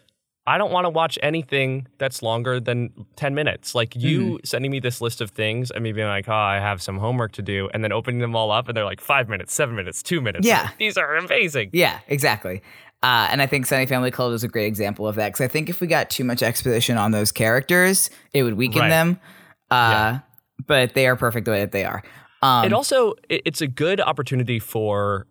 Speaker 1: I don't want to watch anything that's longer than 10 minutes. Like you
Speaker 2: Mm-hmm.
Speaker 1: sending me this list of things and me being like, oh, I have some homework to do. And then opening them all up and they're like five minutes, seven minutes, two minutes.
Speaker 2: Yeah.
Speaker 1: Like, These are amazing.
Speaker 2: Yeah, exactly. Uh, and I think Sunny Family Cult is a great example of that because I think if we got too much exposition on those characters, it would weaken
Speaker 1: Right.
Speaker 2: them. Uh,
Speaker 1: Yeah.
Speaker 2: But they are perfect the way that they are. Um,
Speaker 1: it also it- it's a good opportunity for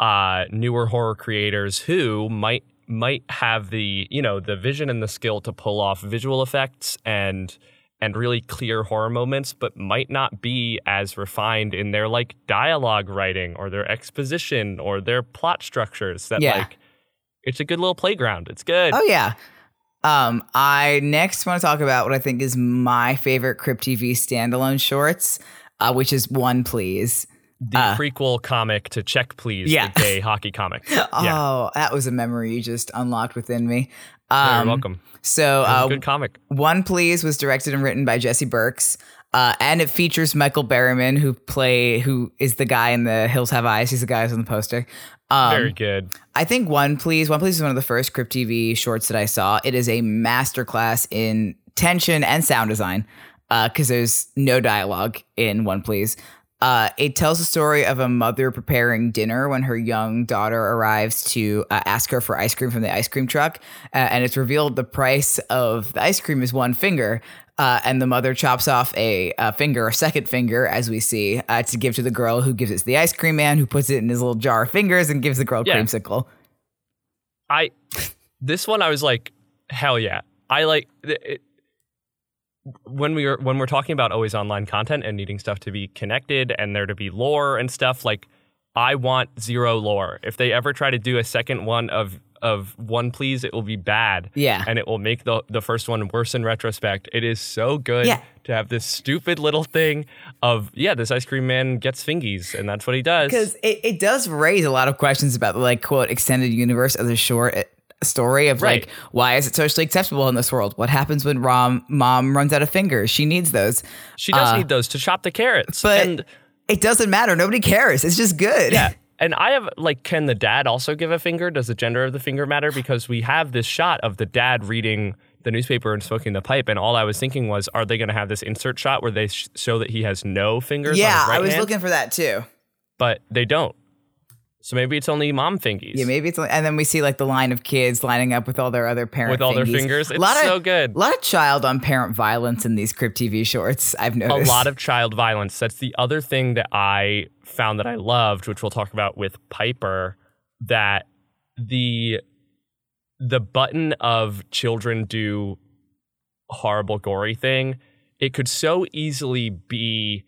Speaker 1: uh newer horror creators who might might have the you know the vision and the skill to pull off visual effects and and really clear horror moments but might not be as refined in their like dialogue writing or their exposition or their plot structures that
Speaker 2: Yeah.
Speaker 1: like it's a good little playground it's good
Speaker 2: oh yeah. Um, I next want to talk about what I think is my favorite Crypt TV standalone shorts, uh, which is One Please.
Speaker 1: The
Speaker 2: uh,
Speaker 1: prequel comic to check please
Speaker 2: Yeah.
Speaker 1: the gay hockey comic yeah
Speaker 2: Oh, that was a memory you just unlocked within me.
Speaker 1: you're
Speaker 2: Um,
Speaker 1: welcome
Speaker 2: So, uh,
Speaker 1: good comic
Speaker 2: One Please was directed and written by Jesse Burks. Uh, and it features Michael Berryman, who play who is the guy in the Hills Have Eyes. He's the guy who's on the poster. Um,
Speaker 1: very good
Speaker 2: I think One Please, One Please is one of the first Crypt TV shorts that I saw. It is a masterclass in tension and sound design because there's no dialogue in One Please. Uh, it tells the story of a mother preparing dinner when her young daughter arrives to uh, ask her for ice cream from the ice cream truck. Uh, and it's revealed the price of the ice cream is one finger. Uh, and the mother chops off a, a finger, a second finger, as we see, uh, to give to the girl who gives it to the ice cream man, who puts it in his little jar of fingers and gives the girl
Speaker 1: Yeah.
Speaker 2: creamsicle.
Speaker 1: I this one I was like hell yeah. I like it, it- when we were when we're talking about always online content and needing stuff to be connected and there to be lore and stuff like I want zero lore. If they ever try to do a second one of of one please it will be bad.
Speaker 2: Yeah.
Speaker 1: And it will make the the first one worse in retrospect. It is so good
Speaker 2: Yeah.
Speaker 1: to have this stupid little thing of yeah, this ice cream man gets fingies and that's what he does.
Speaker 2: because it, it does raise a lot of questions about the like quote extended universe of the short story of
Speaker 1: Right.
Speaker 2: like why is it socially acceptable in this world what happens when rom mom runs out of fingers she needs those
Speaker 1: She does
Speaker 2: uh,
Speaker 1: need those to chop the carrots.
Speaker 2: but
Speaker 1: and
Speaker 2: it doesn't matter nobody cares it's just good
Speaker 1: Yeah. And I have like, can the dad also give a finger? Does the gender of the finger matter? Because we have this shot of the dad reading the newspaper and smoking the pipe, and all I was thinking was, are they going to have this insert shot where they sh- show that he has no fingers? on
Speaker 2: yeah
Speaker 1: his right
Speaker 2: i was
Speaker 1: hand?
Speaker 2: looking for that too
Speaker 1: but they don't. So maybe it's only mom fingies.
Speaker 2: yeah maybe it's only, and then we see like the line of kids lining up with all their other parent
Speaker 1: With all their
Speaker 2: fingies.
Speaker 1: fingers.
Speaker 2: A
Speaker 1: It's
Speaker 2: lot of-
Speaker 1: so good.
Speaker 2: a lot of child on parent violence in these crypt tv shorts i've noticed a
Speaker 1: lot of child violence. That's the other thing that I found that I loved, which we'll talk about with Piper, that the the button of children do horrible gory thing, it could so easily be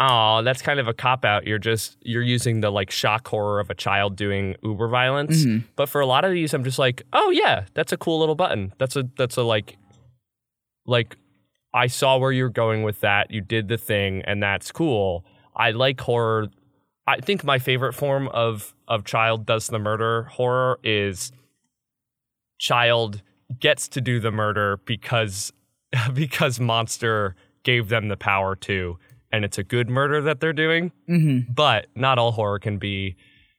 Speaker 1: oh, that's kind of a cop out. You're just you're using the like shock horror of a child doing uber violence.
Speaker 2: Mhm.
Speaker 1: But for a lot of these, I'm just like, oh yeah, that's a cool little button. That's a that's a like like I saw where you're going with that. You did the thing, and that's cool. I like horror. I think my favorite form of of child does the murder horror is child gets to do the murder because because monster gave them the power to, and it's a good murder that they're doing.
Speaker 2: Mhm.
Speaker 1: But not all horror can be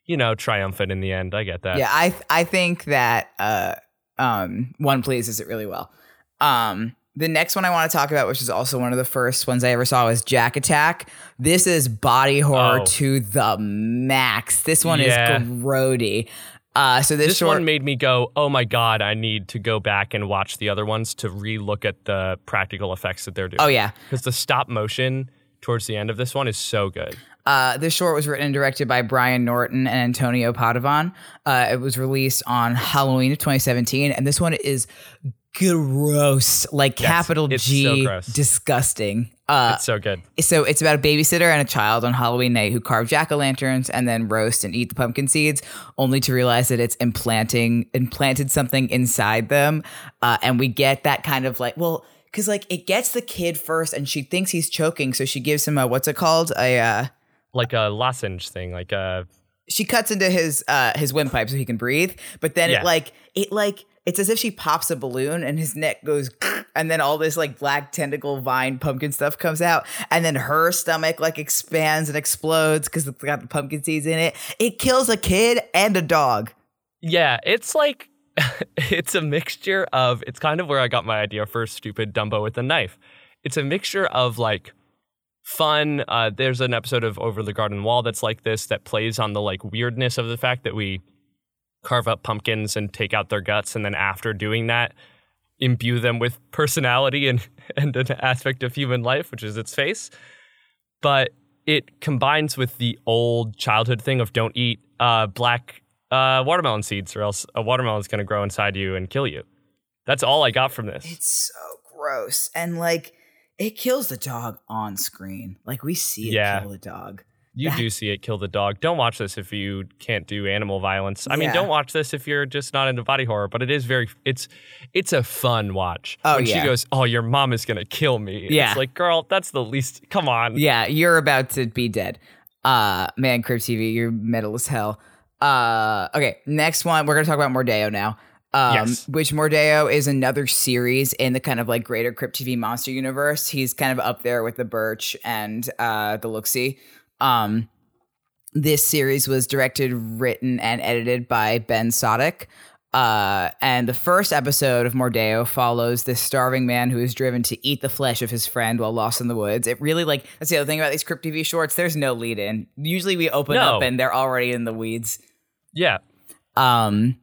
Speaker 1: you know, triumphant in the end. I get that.
Speaker 2: Yeah, I I think that uh um one pleases it really well. Um the next one I want to talk about, which is also one of the first ones I ever saw, was Jack Attack. This is body horror
Speaker 1: Oh.
Speaker 2: to the max. This one
Speaker 1: Yeah.
Speaker 2: is grody. Uh, so this,
Speaker 1: This
Speaker 2: short,
Speaker 1: one made me go, oh my God, I need to go back and watch the other ones to re look at the practical effects that they're doing.
Speaker 2: oh yeah,
Speaker 1: Because the stop motion towards the end of this one is so good.
Speaker 2: Uh, this short was written and directed by Brian Norton and Antonio Padovan. Uh, it was released on Halloween of 2017, and this one is gross, like
Speaker 1: Yes,
Speaker 2: capital G,
Speaker 1: so gross.
Speaker 2: disgusting. Uh,
Speaker 1: It's so good.
Speaker 2: so it's about a babysitter and a child on Halloween night who carve jack o' lanterns and then roast and eat the pumpkin seeds, only to realize that it's implanting implanted something inside them. Uh, and we get that kind of like, well, because like it gets the kid first, and she thinks he's choking, so she gives him a what's it called a. Uh,
Speaker 1: Like a lozenge thing, like a
Speaker 2: she cuts into his uh his windpipe so he can breathe but then
Speaker 1: Yeah.
Speaker 2: it like it like it's as if she pops a balloon and his neck goes and then all this like black tentacle vine pumpkin stuff comes out and then her stomach like expands and explodes because it's got the pumpkin seeds in it it kills a kid and a dog
Speaker 1: Yeah, it's like it's a mixture of it's kind of where I got my idea for stupid Dumbo with a knife. It's a mixture of like fun. Uh, there's an episode of Over the Garden Wall that's like this that plays on the like weirdness of the fact that we carve up pumpkins and take out their guts, and then after doing that, imbue them with personality and and an aspect of human life, which is its face. But it combines with the old childhood thing of don't eat uh, black uh, watermelon seeds, or else a watermelon is going to grow inside you and kill you. That's all I got from this.
Speaker 2: it's so gross and like it kills the dog on screen like we see it
Speaker 1: Yeah.
Speaker 2: kill the dog
Speaker 1: You
Speaker 2: That-
Speaker 1: do see it kill the dog. Don't watch this if you can't do animal violence. I mean, don't watch this if you're just not into body horror. But it is very it's it's a fun watch.
Speaker 2: Oh,
Speaker 1: when
Speaker 2: yeah.
Speaker 1: she goes, "Oh, your mom is gonna kill me."
Speaker 2: Yeah.
Speaker 1: it's like, girl, that's the least. Come on.
Speaker 2: Yeah, you're about to be dead. Uh man, Crypt TV, you're metal as hell. Uh okay, next one, we're gonna talk about Mordeo now. Um
Speaker 1: Yes.
Speaker 2: which Mordeo is another series in the kind of like greater Crypt TV monster universe. He's kind of up there with the Birch and uh the Looksee. Um this series was directed, written, and edited by Ben Sodick. Uh, and the first episode of Mordeo follows this starving man who is driven to eat the flesh of his friend while lost in the woods. It really like that's the other thing about these Crypt TV shorts. There's no lead in. Usually we open
Speaker 1: No.
Speaker 2: up and they're already in the weeds.
Speaker 1: Yeah.
Speaker 2: Um,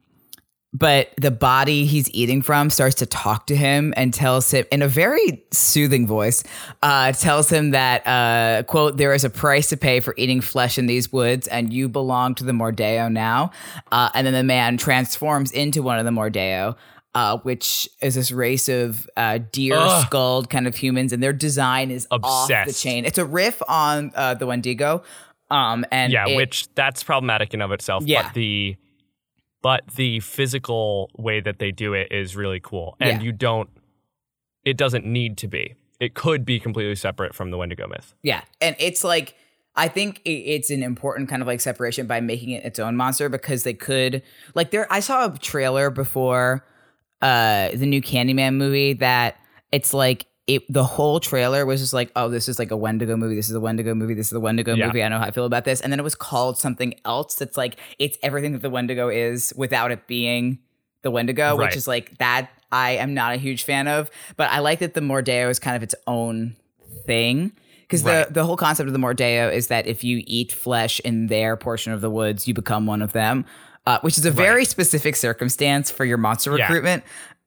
Speaker 2: but the body he's eating from starts to talk to him and tells him in a very soothing voice, uh, tells him that, uh, quote, there is a price to pay for eating flesh in these woods and you belong to the Mordeo now. Uh, and then the man transforms into one of the Mordeo. Uh, which is this race of uh, deer skulled kind of humans, and their design is Obsessed. off the chain. It's a riff on uh, the Wendigo, um, and
Speaker 1: yeah,
Speaker 2: it-
Speaker 1: which that's problematic in of itself.
Speaker 2: Yeah.
Speaker 1: But the but the physical way that they do it is really cool. And
Speaker 2: Yeah.
Speaker 1: you don't it doesn't need to be. It could be completely separate from the Wendigo myth.
Speaker 2: Yeah, and it's like I think it's an important kind of like separation by making it its own monster because they could like there. I saw a trailer before uh the new Candyman movie that it's like it the whole trailer was just like oh this is like a Wendigo movie this is a Wendigo movie this is a Wendigo
Speaker 1: Yeah.
Speaker 2: movie I know how I feel about this and then it was called something else that's like it's everything that the Wendigo is without it being the Wendigo
Speaker 1: Right.
Speaker 2: which is like that I am not a huge fan of but I like that the Mordeo is kind of its own thing because
Speaker 1: Right.
Speaker 2: the the whole concept of the Mordeo is that if you eat flesh in their portion of the woods, you become one of them, uh, which is a very specific circumstance for your monster recruitment.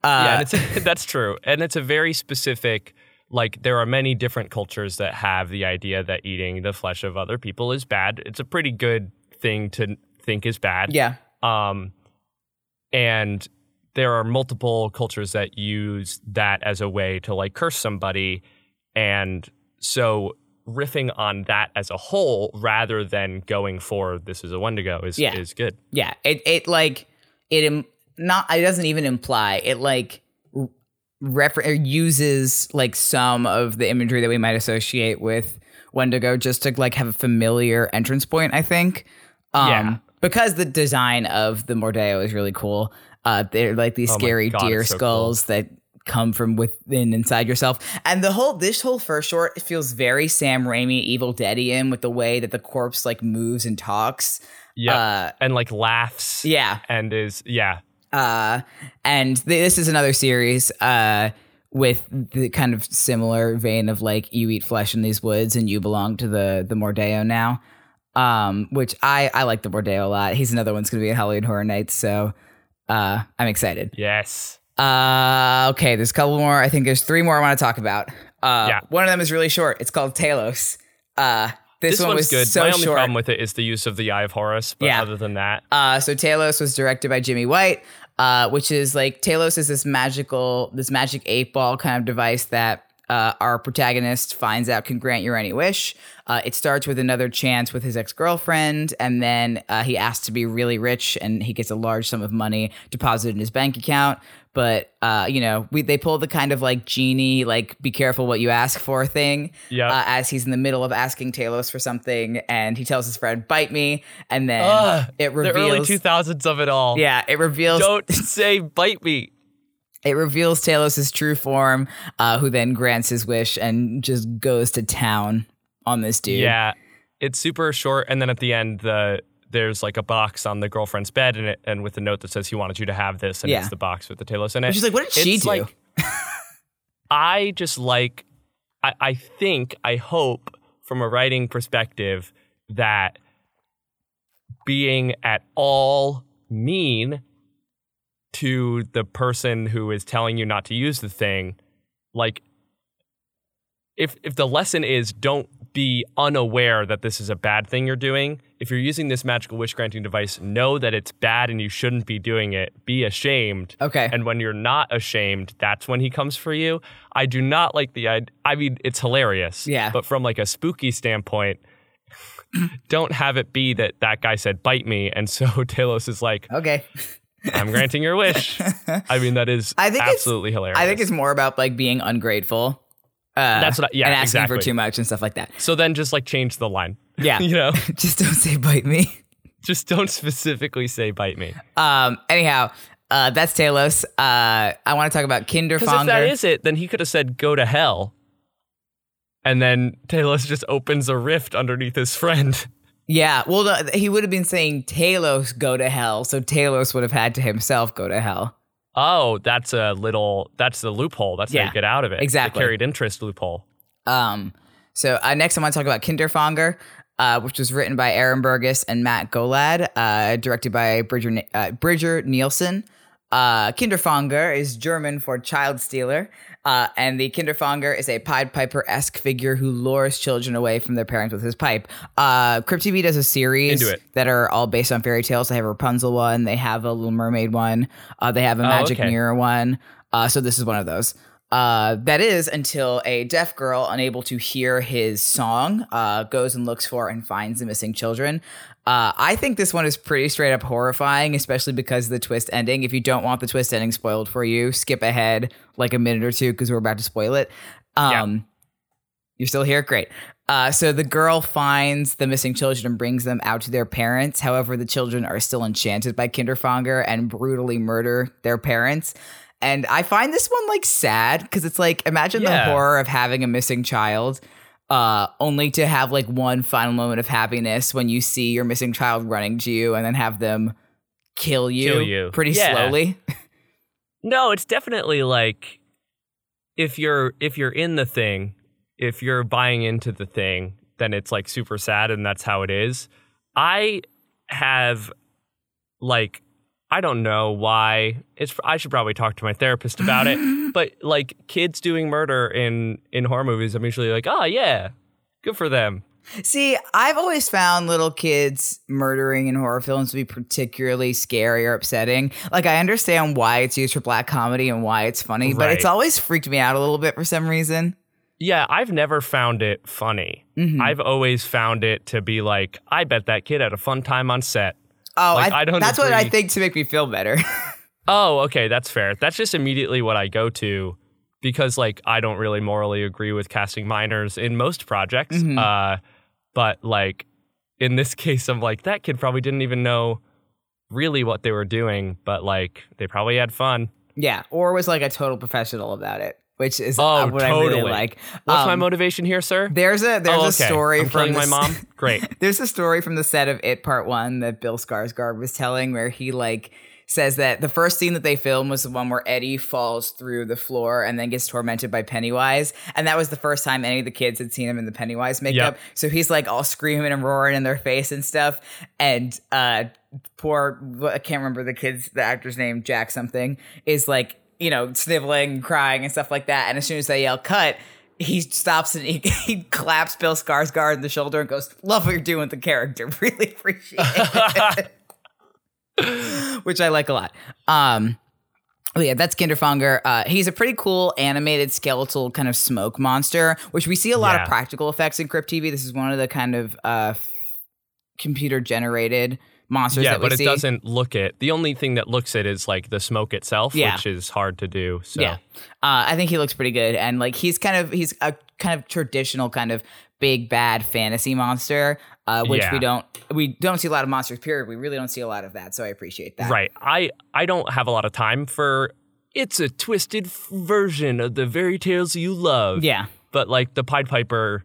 Speaker 2: Uh,
Speaker 1: yeah, and it's that's true. And it's a very specific like there are many different cultures that have the idea that eating the flesh of other people is bad. It's a pretty good thing to think is bad.
Speaker 2: yeah,
Speaker 1: Um, and there are multiple cultures that use that as a way to like curse somebody. And so riffing on that as a whole rather than going for this is a Wendigo is
Speaker 2: Yeah.
Speaker 1: is good.
Speaker 2: yeah. It it like it not it doesn't even imply it like refer- uses like some of the imagery that we might associate with Wendigo just to like have a familiar entrance point. I think. Um,
Speaker 1: Yeah.
Speaker 2: Because the design of the Mordeo is really cool. Uh, they're like these
Speaker 1: Oh
Speaker 2: scary
Speaker 1: God,
Speaker 2: deer
Speaker 1: so cool.
Speaker 2: skulls that come from within inside yourself. And the whole this whole first short it feels very Sam Raimi Evil Deadian with the way that the corpse like moves and talks.
Speaker 1: Yeah.
Speaker 2: Uh,
Speaker 1: and like laughs.
Speaker 2: yeah.
Speaker 1: And is yeah.
Speaker 2: Uh, and th- this is another series uh, with the kind of similar vein of like you eat flesh in these woods and you belong to the the Mordeo now. Um, which I I like the Mordeo a lot. He's another one's gonna be at Halloween Horror Nights, so uh, I'm excited.
Speaker 1: Yes.
Speaker 2: Uh, okay, there's a couple more. I think there's three more I want to talk about. Uh,
Speaker 1: Yeah.
Speaker 2: one of them is really short. It's called Talos. Uh, this,
Speaker 1: This,
Speaker 2: one was
Speaker 1: good.
Speaker 2: so
Speaker 1: My only
Speaker 2: short.
Speaker 1: problem with it is the use of the Eye of Horus. But
Speaker 2: Yeah.
Speaker 1: other than that,
Speaker 2: Uh, so Talos was directed by Jimmy White, uh, which is like Talos is this magical, this magic eight ball kind of device that uh, our protagonist finds out can grant your any wish. Uh, it starts with another chance with his ex girlfriend, and then uh, he asks to be really rich, and he gets a large sum of money deposited in his bank account. But uh, you know, we they pull the kind of like genie, like be careful what you ask for thing.
Speaker 1: Yeah.
Speaker 2: Uh, as he's in the middle of asking Talos for something, and he tells his friend, "Bite me," and then it
Speaker 1: the early 2000s of it all.
Speaker 2: Yeah, it reveals
Speaker 1: Don't say bite me.
Speaker 2: It reveals Talos' true form, uh, who then grants his wish and just goes to town on this dude.
Speaker 1: Yeah. It's super short. And then at the end, the there's like a box on the girlfriend's bed and it and with a note that says he wanted you to have this and
Speaker 2: Yeah.
Speaker 1: it's the box with the Talos in it.
Speaker 2: She's like, what did she
Speaker 1: It's
Speaker 2: do?
Speaker 1: like- I just like I, I think, I hope from a writing perspective that being at all mean to the person who is telling you not to use the thing, like if if the lesson is don't be unaware that this is a bad thing you're doing, if you're using this magical wish granting device, know that it's bad and you shouldn't be doing it. Be ashamed.
Speaker 2: Okay.
Speaker 1: And when you're not ashamed, that's when he comes for you. I do not like the I I mean it's hilarious.
Speaker 2: Yeah.
Speaker 1: But from like a spooky standpoint, don't have it be that that guy said bite me and so Talos is like
Speaker 2: okay.
Speaker 1: I'm granting your wish. I mean that is
Speaker 2: I think it's-
Speaker 1: absolutely hilarious.
Speaker 2: I think it's more about like being ungrateful. Uh,
Speaker 1: That's what I- yeah,
Speaker 2: and asking
Speaker 1: exactly.
Speaker 2: for too much and stuff like that.
Speaker 1: so then just like change the line.
Speaker 2: Yeah.
Speaker 1: you know,
Speaker 2: just don't say bite me.
Speaker 1: just don't specifically say bite me.
Speaker 2: Um. Anyhow, uh, that's Talos. Uh, I want to talk about
Speaker 1: Because if that is it, then he could have said go to hell. And then Talos just opens a rift underneath his friend.
Speaker 2: Yeah. Well, no, he would have been saying Talos go to hell, so Talos would have had to himself go to hell.
Speaker 1: Oh, that's a little that's the loophole. That's how you get out of it.
Speaker 2: exactly.
Speaker 1: The carried interest loophole.
Speaker 2: Um, so uh, next I want to talk about Kinderfanger, uh, which was written by Aaron Burgess and Matt Golad, uh, directed by Bridger, uh, Bridger Nielsen. Uh, Kinderfanger is German for child stealer, uh, and the Kinderfanger is a Pied Piper esque figure who lures children away from their parents with his pipe. Uh, Crypt TV does a series that are all based on fairy tales. They have a Rapunzel one, they have a Little Mermaid one, uh, they have a
Speaker 1: Oh,
Speaker 2: Magic
Speaker 1: okay.
Speaker 2: Mirror one. Uh, so this is one of those. Uh, that is until a deaf girl, unable to hear his song, uh, goes and looks for and finds the missing children. Uh, I think this one is pretty straight up horrifying, especially because of the twist ending. If you don't want the twist ending spoiled for you, skip ahead like a minute or two because we're about to spoil it. Um, You're still here? Great. Uh, so the girl finds the missing children and brings them out to their parents. However, the children are still enchanted by Kinderfanger and brutally murder their parents. And I find this one like sad because it's like imagine
Speaker 1: Yeah.
Speaker 2: the horror of having a missing child, uh, only to have like one final moment of happiness when you see your missing child running to you and then have them kill you,
Speaker 1: Kill you.
Speaker 2: pretty
Speaker 1: Yeah.
Speaker 2: slowly.
Speaker 1: No, it's definitely like if you're if you're in the thing, if you're buying into the thing, then it's like super sad and that's how it is. I have like I don't know why. It's I should probably talk to my therapist about it. but like kids doing murder in in horror movies, I'm usually like, "Oh, yeah. Good for them."
Speaker 2: See, I've always found little kids murdering in horror films to be particularly scary or upsetting. Like, I understand why it's used for black comedy and why it's funny, but it's always freaked me out a little bit for some reason.
Speaker 1: Yeah, I've never found it funny.
Speaker 2: Mhm.
Speaker 1: I've always found it to be like, I bet that kid had a fun time on set.
Speaker 2: Oh,
Speaker 1: Like,
Speaker 2: I,
Speaker 1: I don't
Speaker 2: that's what I think to make me feel better.
Speaker 1: Oh, okay, that's fair. That's just immediately what I go to because like I don't really morally agree with casting minors in most projects.
Speaker 2: Mhm.
Speaker 1: Uh but like in this case I'm like that kid probably didn't even know really what they were doing, but like they probably had fun.
Speaker 2: Yeah, or was like a total professional about it, which is
Speaker 1: Oh,
Speaker 2: uh, what I really
Speaker 1: totally.
Speaker 2: like.
Speaker 1: What's my
Speaker 2: Um,
Speaker 1: motivation here, sir?
Speaker 2: There's a there's
Speaker 1: oh,
Speaker 2: a story
Speaker 1: I'm
Speaker 2: from
Speaker 1: killing my mom. Great.
Speaker 2: There's a story from the set of It Part One that Bill Skarsgård was telling, where he like says that the first scene that they filmed was the one where Eddie falls through the floor and then gets tormented by Pennywise, and that was the first time any of the kids had seen him in the Pennywise makeup.
Speaker 1: Yep.
Speaker 2: So he's like all screaming and roaring in their face and stuff, and uh, poor I can't remember the kid's the actor's name, Jack something, is like you know sniveling, crying and stuff like that, and as soon as they yell cut he stops and he, he claps Bill Skarsgård in the shoulder and goes, "Love what you're doing with the character. Really appreciate it." Which I like a lot. Um, oh yeah, that's Kinderfanger. Uh, he's a pretty cool animated skeletal kind of smoke monster, which we see a lot
Speaker 1: Yeah.
Speaker 2: of practical effects in Crypt TV. This is one of the kind of uh, computer generated monsters
Speaker 1: yeah,
Speaker 2: that we
Speaker 1: but it
Speaker 2: see.
Speaker 1: doesn't look it. The only thing that looks it is like the smoke itself,
Speaker 2: Yeah.
Speaker 1: which is hard to do. So
Speaker 2: Yeah, uh, I think he looks pretty good, and like he's kind of he's a kind of traditional kind of big bad fantasy monster, uh, which
Speaker 1: Yeah.
Speaker 2: we don't we don't see a lot of monsters. Period. We really don't see a lot of that, so I appreciate that.
Speaker 1: Right. I I don't have a lot of time for it's a twisted f- version of the fairy tales you love.
Speaker 2: Yeah.
Speaker 1: But like the Pied Piper,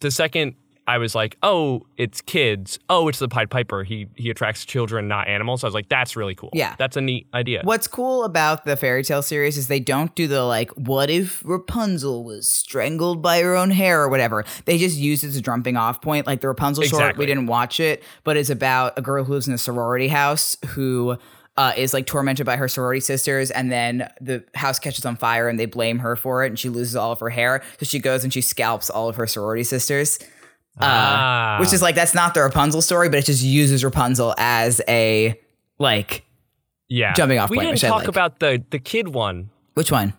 Speaker 1: the second I was like, oh, it's kids. Oh, it's the Pied Piper. He he attracts children, not animals. I was like, that's really cool.
Speaker 2: Yeah.
Speaker 1: That's a neat idea.
Speaker 2: What's cool about the fairy tale series is they don't do the like, what if Rapunzel was strangled by her own hair or whatever. They just use it as a jumping off point. Like the Rapunzel short, we didn't watch it, but it's about a girl who lives in a sorority house who uh, is like tormented by her sorority sisters, and then the house catches on fire and they blame her for it, and she loses all of her hair. So she goes and she scalps all of her sorority sisters. Uh,
Speaker 1: Ah.
Speaker 2: Which is like that's not the Rapunzel story, but it just uses Rapunzel as a like
Speaker 1: yeah.
Speaker 2: jumping off
Speaker 1: We
Speaker 2: point,
Speaker 1: didn't talk
Speaker 2: like.
Speaker 1: about the the kid one.
Speaker 2: which one?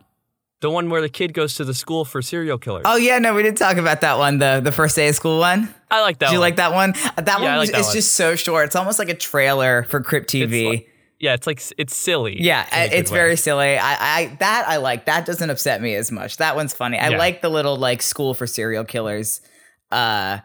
Speaker 1: The one where the kid goes to the school for serial killers.
Speaker 2: Oh yeah, no, we didn't talk about that one. The the first day of school one.
Speaker 1: I like that
Speaker 2: Do you like that one? Uh, That
Speaker 1: Yeah, I
Speaker 2: one
Speaker 1: like
Speaker 2: was,
Speaker 1: that
Speaker 2: it's
Speaker 1: one.
Speaker 2: just so short. It's almost like a trailer for Crypt TV.
Speaker 1: like- Yeah, it's like it's silly.
Speaker 2: yeah,
Speaker 1: a
Speaker 2: it's
Speaker 1: way.
Speaker 2: very silly. I, I that I like. That doesn't upset me as much. That one's funny. I
Speaker 1: Yeah.
Speaker 2: like the little like school for serial killers uh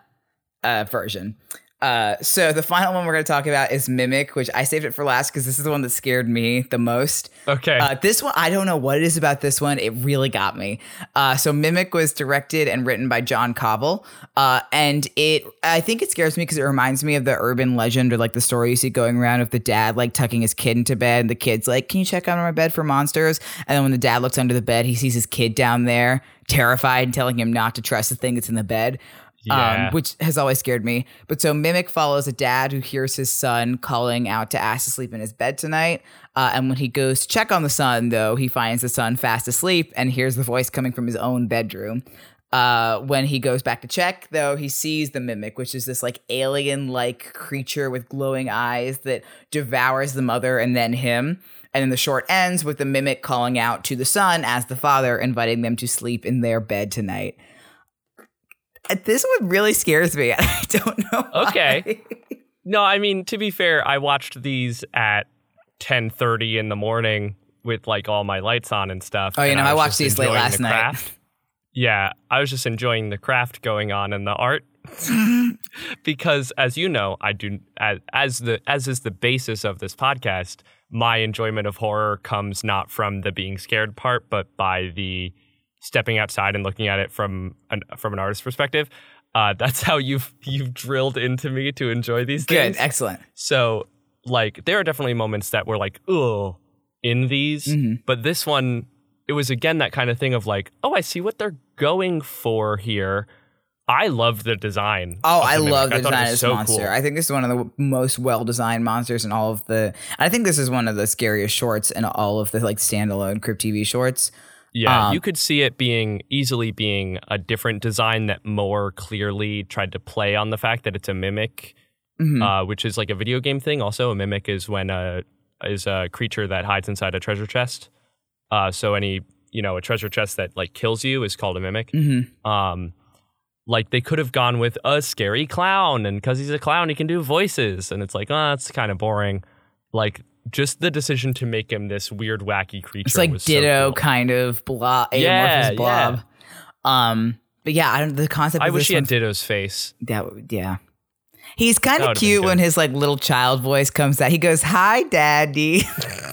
Speaker 2: uh version. Uh, so the final one we're going to talk about is Mimic, which I saved it for last because this is the one that scared me the most.
Speaker 1: Okay.
Speaker 2: Uh, this one, I don't know what it is about this one. It really got me. Uh, so Mimic was directed and written by John Covell. Uh, and it, I think it scares me because it reminds me of the urban legend or like the story you see going around of the dad like tucking his kid into bed. And the kid's like, Can you check under my bed for monsters? And then when the dad looks under the bed, he sees his kid down there, terrified, and telling him not to trust the thing that's in the bed.
Speaker 1: Yeah.
Speaker 2: Um, which has always scared me. But so Mimic follows a dad who hears his son calling out to ask to sleep in his bed tonight. Uh, and when he goes to check on the son, though, he finds the son fast asleep and hears the voice coming from his own bedroom. Uh, when he goes back to check, though, he sees the mimic, which is this like alien like creature with glowing eyes that devours the mother and then him. And then the short ends with the mimic calling out to the son as the father, inviting them to sleep in their bed tonight. This one really scares me. I don't know. why.
Speaker 1: Okay. No, I mean to be fair, I watched these at ten thirty in the morning with like all my lights on and stuff.
Speaker 2: Oh, you know, I
Speaker 1: was
Speaker 2: watched these late last
Speaker 1: the
Speaker 2: night.
Speaker 1: Yeah, I was just enjoying the craft going on and the art because, as you know, I do as, as the as is the basis of this podcast. My enjoyment of horror comes not from the being scared part, but by the stepping outside and looking at it from an from an artist's perspective. Uh, that's how you've you've drilled into me to enjoy these
Speaker 2: Good.
Speaker 1: things.
Speaker 2: Excellent.
Speaker 1: So, like, there are definitely moments that were like, ugh, in these.
Speaker 2: Mm-hmm.
Speaker 1: But this one, it was again that kind of thing of like, oh, I see what they're going for here. I love the design.
Speaker 2: Oh, I
Speaker 1: Mimic.
Speaker 2: love the
Speaker 1: I
Speaker 2: design of this
Speaker 1: so
Speaker 2: monster.
Speaker 1: cool.
Speaker 2: I think this is one of the most well designed monsters in all of the. I think this is one of the scariest shorts in all of the like standalone Crypt TV shorts.
Speaker 1: Yeah,
Speaker 2: Um,
Speaker 1: you could see it being easily being a different design that more clearly tried to play on the fact that it's a mimic,
Speaker 2: Mhm.
Speaker 1: uh, which is like a video game thing. Also, a mimic is when a is a creature that hides inside a treasure chest. Uh, so any you know a treasure chest that like kills you is called a mimic.
Speaker 2: Mhm.
Speaker 1: Um, like they could have gone with a scary clown, and because he's a clown, he can do voices, and it's like, oh, that's kind of boring. Like just the decision to make him this weird, wacky creature.
Speaker 2: It's like
Speaker 1: was so
Speaker 2: Ditto
Speaker 1: cool.
Speaker 2: kind of blob,
Speaker 1: Yeah,
Speaker 2: amorphous blob. Um, but yeah, I don't. The concept.
Speaker 1: I wish he had Ditto's face.
Speaker 2: That would, yeah. He's kind of cute when his like little child voice comes out. He goes, "Hi, Daddy."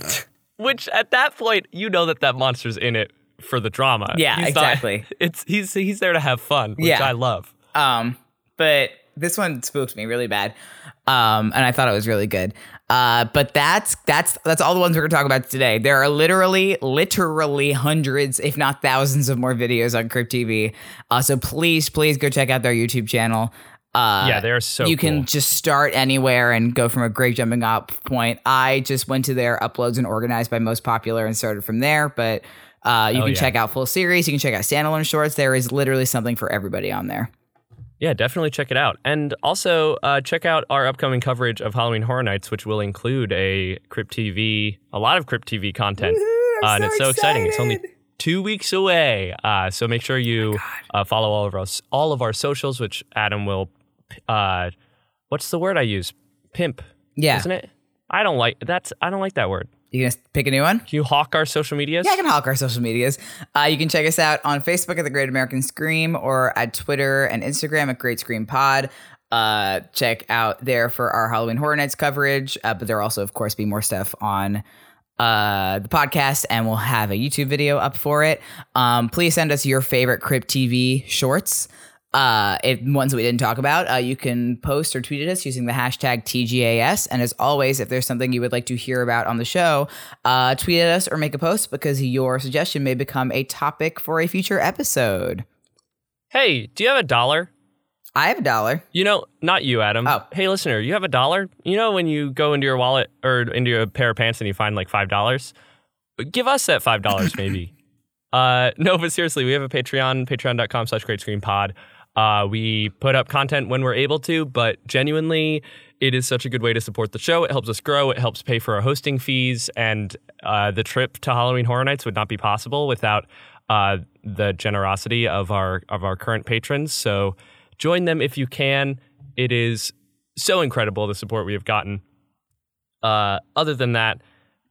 Speaker 1: Which at that point, you know that that monster's in it for the drama.
Speaker 2: Yeah,
Speaker 1: He's not-
Speaker 2: exactly.
Speaker 1: it's he's he's there to have fun, which
Speaker 2: Yeah.
Speaker 1: I love.
Speaker 2: Um, but this one spooked me really bad. Um, and I thought it was really good. Uh, but that's that's that's all the ones we're gonna talk about today. There are literally, literally hundreds, if not thousands, of more videos on Crypt TV. Uh, so please, please go check out their YouTube channel. Uh,
Speaker 1: Yeah, they're so
Speaker 2: You can just start anywhere and go from a great jumping up point. I just went to their uploads and organized by most popular and started from there. But uh, you
Speaker 1: Hell
Speaker 2: can
Speaker 1: yeah.
Speaker 2: check out full series. You can check out standalone shorts. There is literally something for everybody on there.
Speaker 1: Yeah, definitely check it out. And also uh, check out our upcoming coverage of Halloween Horror Nights, which will include a Crypt TV, a lot of Crypt TV content. Uh, and it's so exciting. It's only two weeks away. Uh, so make sure you uh, follow all of our all of our socials, which Adam will. Uh, what's the word I use? Pimp,
Speaker 2: Yeah.
Speaker 1: isn't it? I don't like that's. I don't like that word.
Speaker 2: You gonna pick a new one?
Speaker 1: Can you hawk our social medias?
Speaker 2: Yeah, I can hawk our social medias. Uh, you can check us out on Facebook at the Great American Scream or at Twitter and Instagram at Great Scream Pod. Uh, check out there for our Halloween Horror Nights coverage. Uh, but there will also, of course, be more stuff on uh the podcast and we'll have a YouTube video up for it. Um please send us your favorite Crypt TV shorts. Uh if ones that we didn't talk about. Uh you can post or tweet at us using the hashtag TGAS. And as always, if there's something you would like to hear about on the show, uh tweet at us or make a post because your suggestion may become a topic for a future episode.
Speaker 1: Hey, do you have a dollar?
Speaker 2: I have a dollar.
Speaker 1: You know, not you, Adam.
Speaker 2: Oh.
Speaker 1: Hey, listener, you have a dollar? You know, when you go into your wallet or into your pair of pants and you find like $5? Give us that $5 maybe. uh, no, but seriously, we have a Patreon, patreon.com slash great scream pod. Uh, we put up content when we're able to, but genuinely, it is such a good way to support the show. It helps us grow. It helps pay for our hosting fees, and uh, the trip to Halloween Horror Nights would not be possible without uh, the generosity of our of our current patrons. So join them if you can. It is so incredible the support we have gotten. Uh, other than that,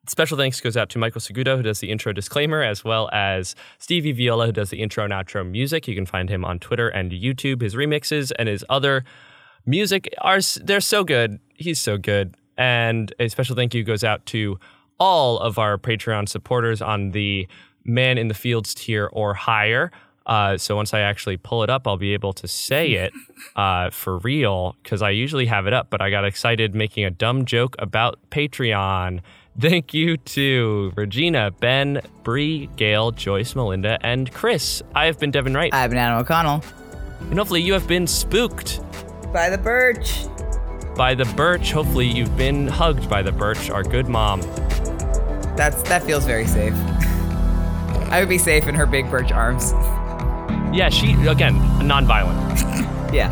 Speaker 1: special thanks goes out to Michael Segudo, who does the intro disclaimer, as well as Stevie Viola, who does the intro and outro music. You can find him on Twitter and YouTube. His remixes and his other music are they're so good. He's so good. And a special thank you goes out to all of our Patreon supporters on the Man in the Fields tier or higher. Uh, so once I actually pull it up, I'll be able to say it uh, for real because I usually have it up, but I got excited making a dumb joke about Patreon. Thank you to Regina, Ben, Bree, Gail, Joyce, Melinda, and Chris. I have been Devin Wright,
Speaker 2: I have an Adam O'Connell.
Speaker 1: and hopefully you have been spooked
Speaker 2: By the birch.
Speaker 1: by the birch. Hopefully you've been hugged by the birch, our good mom.
Speaker 2: That's that feels very safe. I would be safe in her big birch arms.
Speaker 1: Yeah, she again nonviolent.
Speaker 2: Yeah.